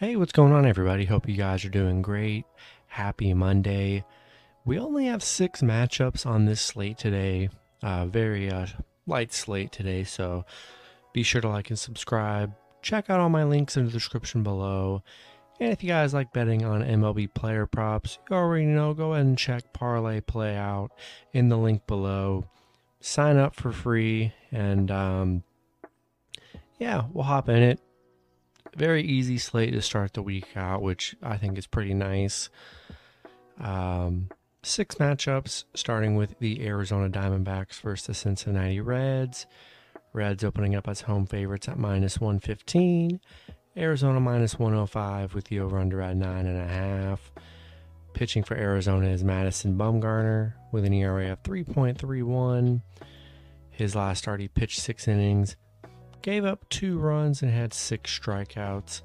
Hey, what's going on, everybody? Hope you guys are doing great. Happy Monday. We only have six matchups on this slate today. Uh, very uh, light slate today, so be sure to like and subscribe. Check out all my links in the description below. And if you guys like betting on MLB player props, you already know, go ahead and check ParlayPlay Out in the link below. Sign up for free, and um, yeah, we'll hop in it very easy slate to start the week out, which I think is pretty nice. Um, six matchups, starting with the Arizona Diamondbacks versus the Cincinnati Reds. Reds opening up as home favorites at minus 115. Arizona minus 105 with the over under at 9.5. Pitching for Arizona is Madison Bumgarner with an ERA of 3.31. His last start, he pitched six innings, gave up two runs and had six strikeouts.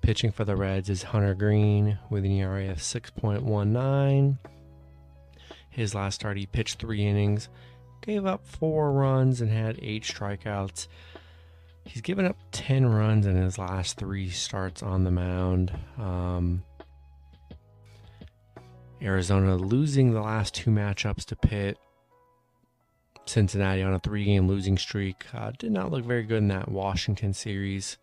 Pitching for the Reds is Hunter Greene with an ERA of 6.19. His last start, he pitched three innings, gave up four runs, and had eight strikeouts. He's given up 10 runs in his last three starts on the mound. Um, Arizona losing the last two matchups to Pitt. Cincinnati on a three game losing streak. Uh, did not look very good in that Washington series.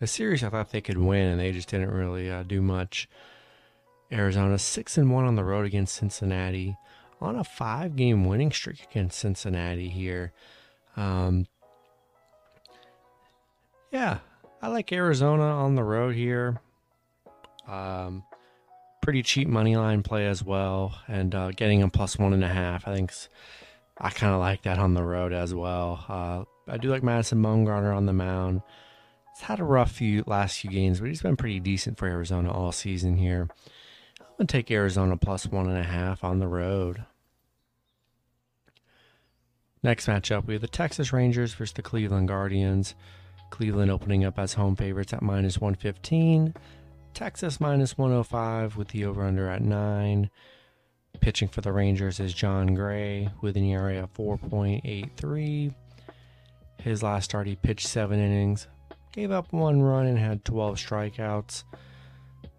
A series I thought they could win, and they just didn't really uh, do much. Arizona 6 and 1 on the road against Cincinnati. On a five game winning streak against Cincinnati here. Um, yeah, I like Arizona on the road here. Um, pretty cheap money line play as well, and uh, getting a plus one and a half. I think I kind of like that on the road as well. Uh, I do like Madison Bumgarner on the mound. He's had a rough few last few games, but he's been pretty decent for Arizona all season here. I'm gonna take Arizona plus one and a half on the road. Next matchup, we have the Texas Rangers versus the Cleveland Guardians. Cleveland opening up as home favorites at minus 115. Texas minus 105 with the over under at 9. Pitching for the Rangers is Jon Gray with an ERA of 4.83. His last start, he pitched seven innings, gave up one run, and had 12 strikeouts.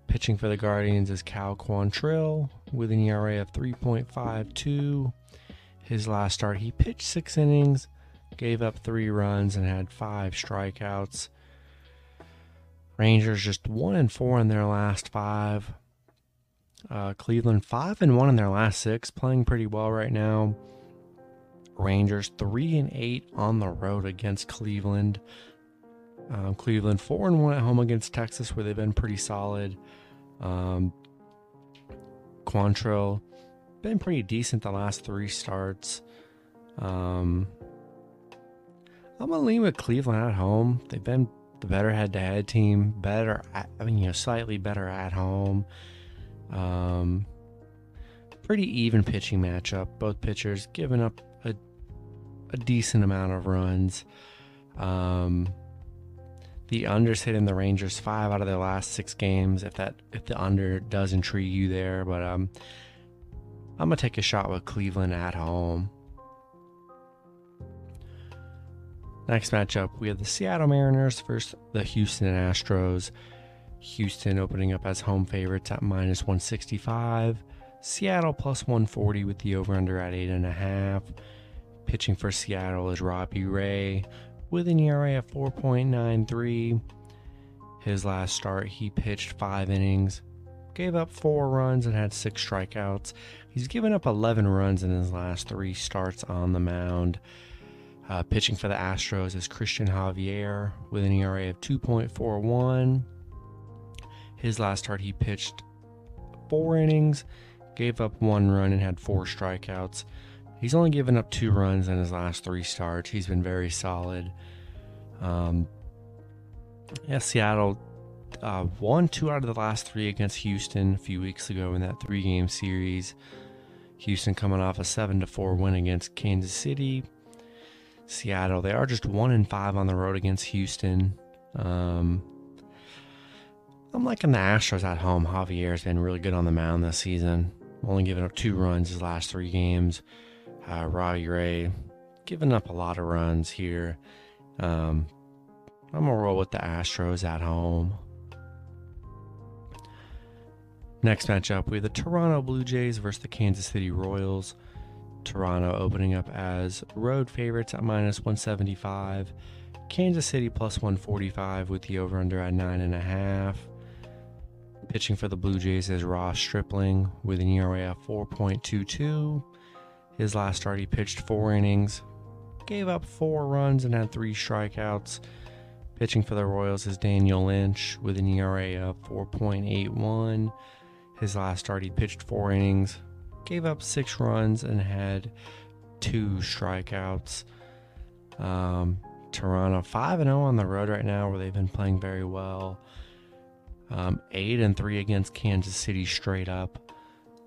Pitching for the Guardians is Cal Quantrill with an ERA of 3.52. His last start, he pitched six innings, gave up three runs, and had five strikeouts. Rangers just one and four in their last five. Uh, Cleveland five and one in their last six, playing pretty well right now. Rangers three and eight on the road against Cleveland. Um, Cleveland four and one at home against Texas, where they've been pretty solid. Um, Quantrill been pretty decent the last three starts. Um, I'm gonna lean with Cleveland at home. They've been the better head-to-head team, better. At, I mean, you know, slightly better at home. Um, pretty even pitching matchup. Both pitchers giving up a, a decent amount of runs. Um, the unders hitting the Rangers five out of their last six games. If that if the under does intrigue you there, but um, I'm gonna take a shot with Cleveland at home. Next matchup, we have the Seattle Mariners versus the Houston Astros. Houston opening up as home favorites at minus 165. Seattle plus 140 with the over under at 8.5. Pitching for Seattle is Robbie Ray with an ERA of 4.93. His last start, he pitched five innings, gave up four runs, and had six strikeouts. He's given up 11 runs in his last three starts on the mound. Uh, pitching for the Astros is Christian Javier with an ERA of 2.41. His last start, he pitched four innings, gave up one run, and had four strikeouts. He's only given up two runs in his last three starts. He's been very solid. Um, yeah, Seattle uh, won two out of the last three against Houston a few weeks ago in that three-game series. Houston coming off a seven to four win against Kansas City. Seattle, they are just one and five on the road against Houston. Um, I'm liking the Astros at home. Javier's been really good on the mound this season. Only giving up two runs his last three games. Uh, Robbie Ray giving up a lot of runs here. Um, I'm gonna roll with the Astros at home. Next matchup, we have the Toronto Blue Jays versus the Kansas City Royals. Toronto opening up as road favorites at minus 175. Kansas City plus 145 with the over under at 9.5. Pitching for the Blue Jays is Ross Stripling with an ERA of 4.22. His last start, he pitched four innings, gave up four runs, and had three strikeouts. Pitching for the Royals is Daniel Lynch with an ERA of 4.81. His last start, he pitched four innings, gave up six runs, and had two strikeouts. Um, Toronto 5 0 on the road right now, where they've been playing very well. Um, 8 and 3 against Kansas City straight up.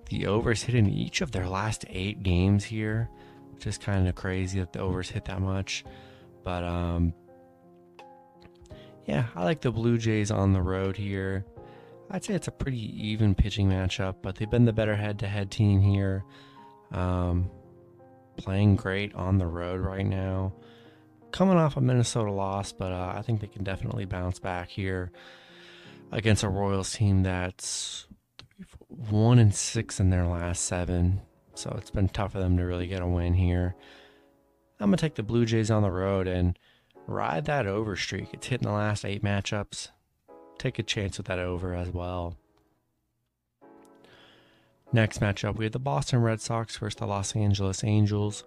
The overs hit in each of their last eight games here, which is kind of crazy that the overs hit that much. But um, yeah, I like the Blue Jays on the road here. I'd say it's a pretty even pitching matchup, but they've been the better head to head team here. Um, playing great on the road right now coming off a Minnesota loss, but uh, I think they can definitely bounce back here against a Royals team that's one and six in their last seven. So it's been tough for them to really get a win here. I'm gonna take the Blue Jays on the road and ride that over streak. It's hitting the last eight matchups. Take a chance with that over as well. Next matchup, we have the Boston Red Sox versus the Los Angeles Angels.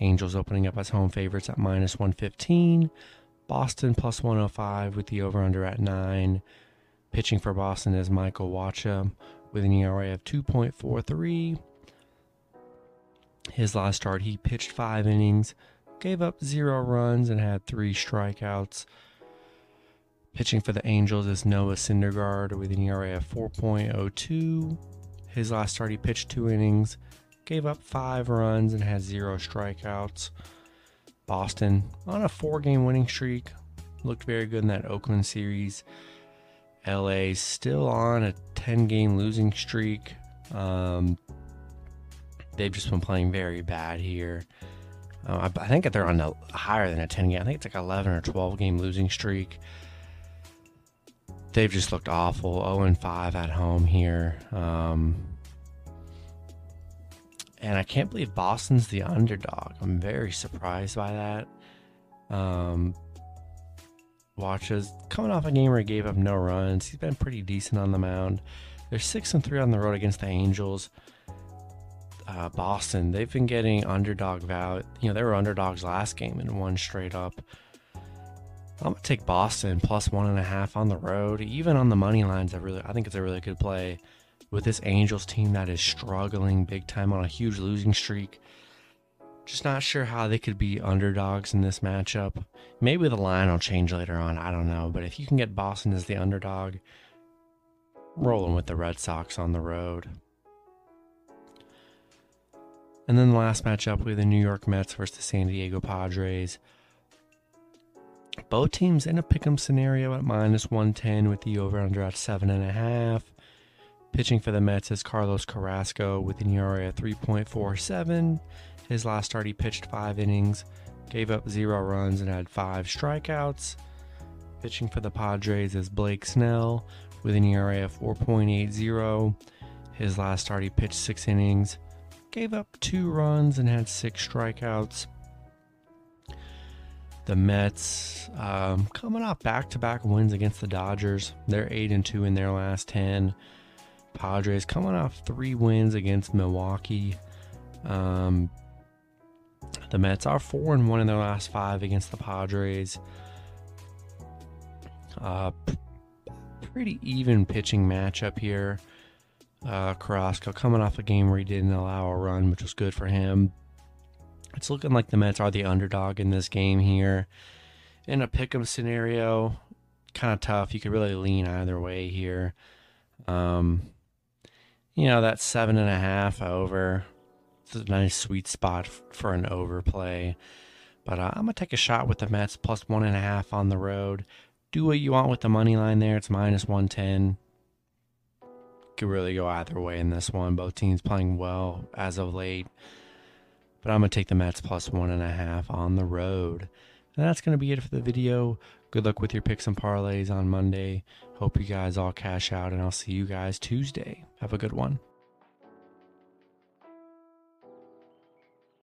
Angels opening up as home favorites at minus 115. Boston plus 105 with the over under at 9. Pitching for Boston is Michael Wacha with an ERA of 2.43. His last start, he pitched five innings, gave up zero runs, and had three strikeouts. Pitching for the Angels is Noah Syndergaard with an ERA of 4.02. His last start, he pitched two innings, gave up five runs and had zero strikeouts. Boston on a four game winning streak. Looked very good in that Oakland series. LA still on a 10 game losing streak. Um, they've just been playing very bad here. Uh, I, I, think they're on a higher than a 10 game. I think it's like 11 or 12 game losing streak. They've just looked awful. 0 and 5 at home here. Um, and I can't believe Boston's the underdog. I'm very surprised by that. Um, Wacha's coming off a game where he gave up no runs. He's been pretty decent on the mound. They're six and three on the road against the Angels. Uh, Boston, they've been getting underdog value. You know, they were underdogs last game and won straight up. I'm gonna take Boston plus one and a half on the road. Even on the money lines, I really, I think it's a really good play with this Angels team that is struggling big time on a huge losing streak. Just not sure how they could be underdogs in this matchup. Maybe the line will change later on. I don't know. But if you can get Boston as the underdog, rolling with the Red Sox on the road. And then the last matchup with the New York Mets versus the San Diego Padres. Both teams in a pick'em scenario at minus 110 with the over under at 7.5. Pitching for the Mets is Carlos Carrasco with an ERA of 3.47. His last start, he pitched five innings, gave up zero runs, and had five strikeouts. Pitching for the Padres is Blake Snell with an ERA of 4.80. His last start, he pitched six innings, gave up two runs, and had six strikeouts. The Mets um, coming off back-to-back wins against the Dodgers. They're eight and two in their last ten. Padres coming off three wins against Milwaukee. Um, the Mets are four and one in their last five against the Padres. Uh, p- pretty even pitching matchup here. Uh, Carrasco coming off a game where he didn't allow a run, which was good for him. It's looking like the Mets are the underdog in this game here. In a pick'em scenario, kind of tough. You could really lean either way here. Um, you know, that seven and a half over. It's a nice sweet spot for an overplay. But uh, I'm going to take a shot with the Mets plus one and a half on the road. Do what you want with the money line there. It's minus 110. Could really go either way in this one. Both teams playing well as of late. But I'm going to take the Mets plus one and a half on the road. And that's going to be it for the video. Good luck with your picks and parlays on Monday. Hope you guys all cash out, and I'll see you guys Tuesday. Have a good one.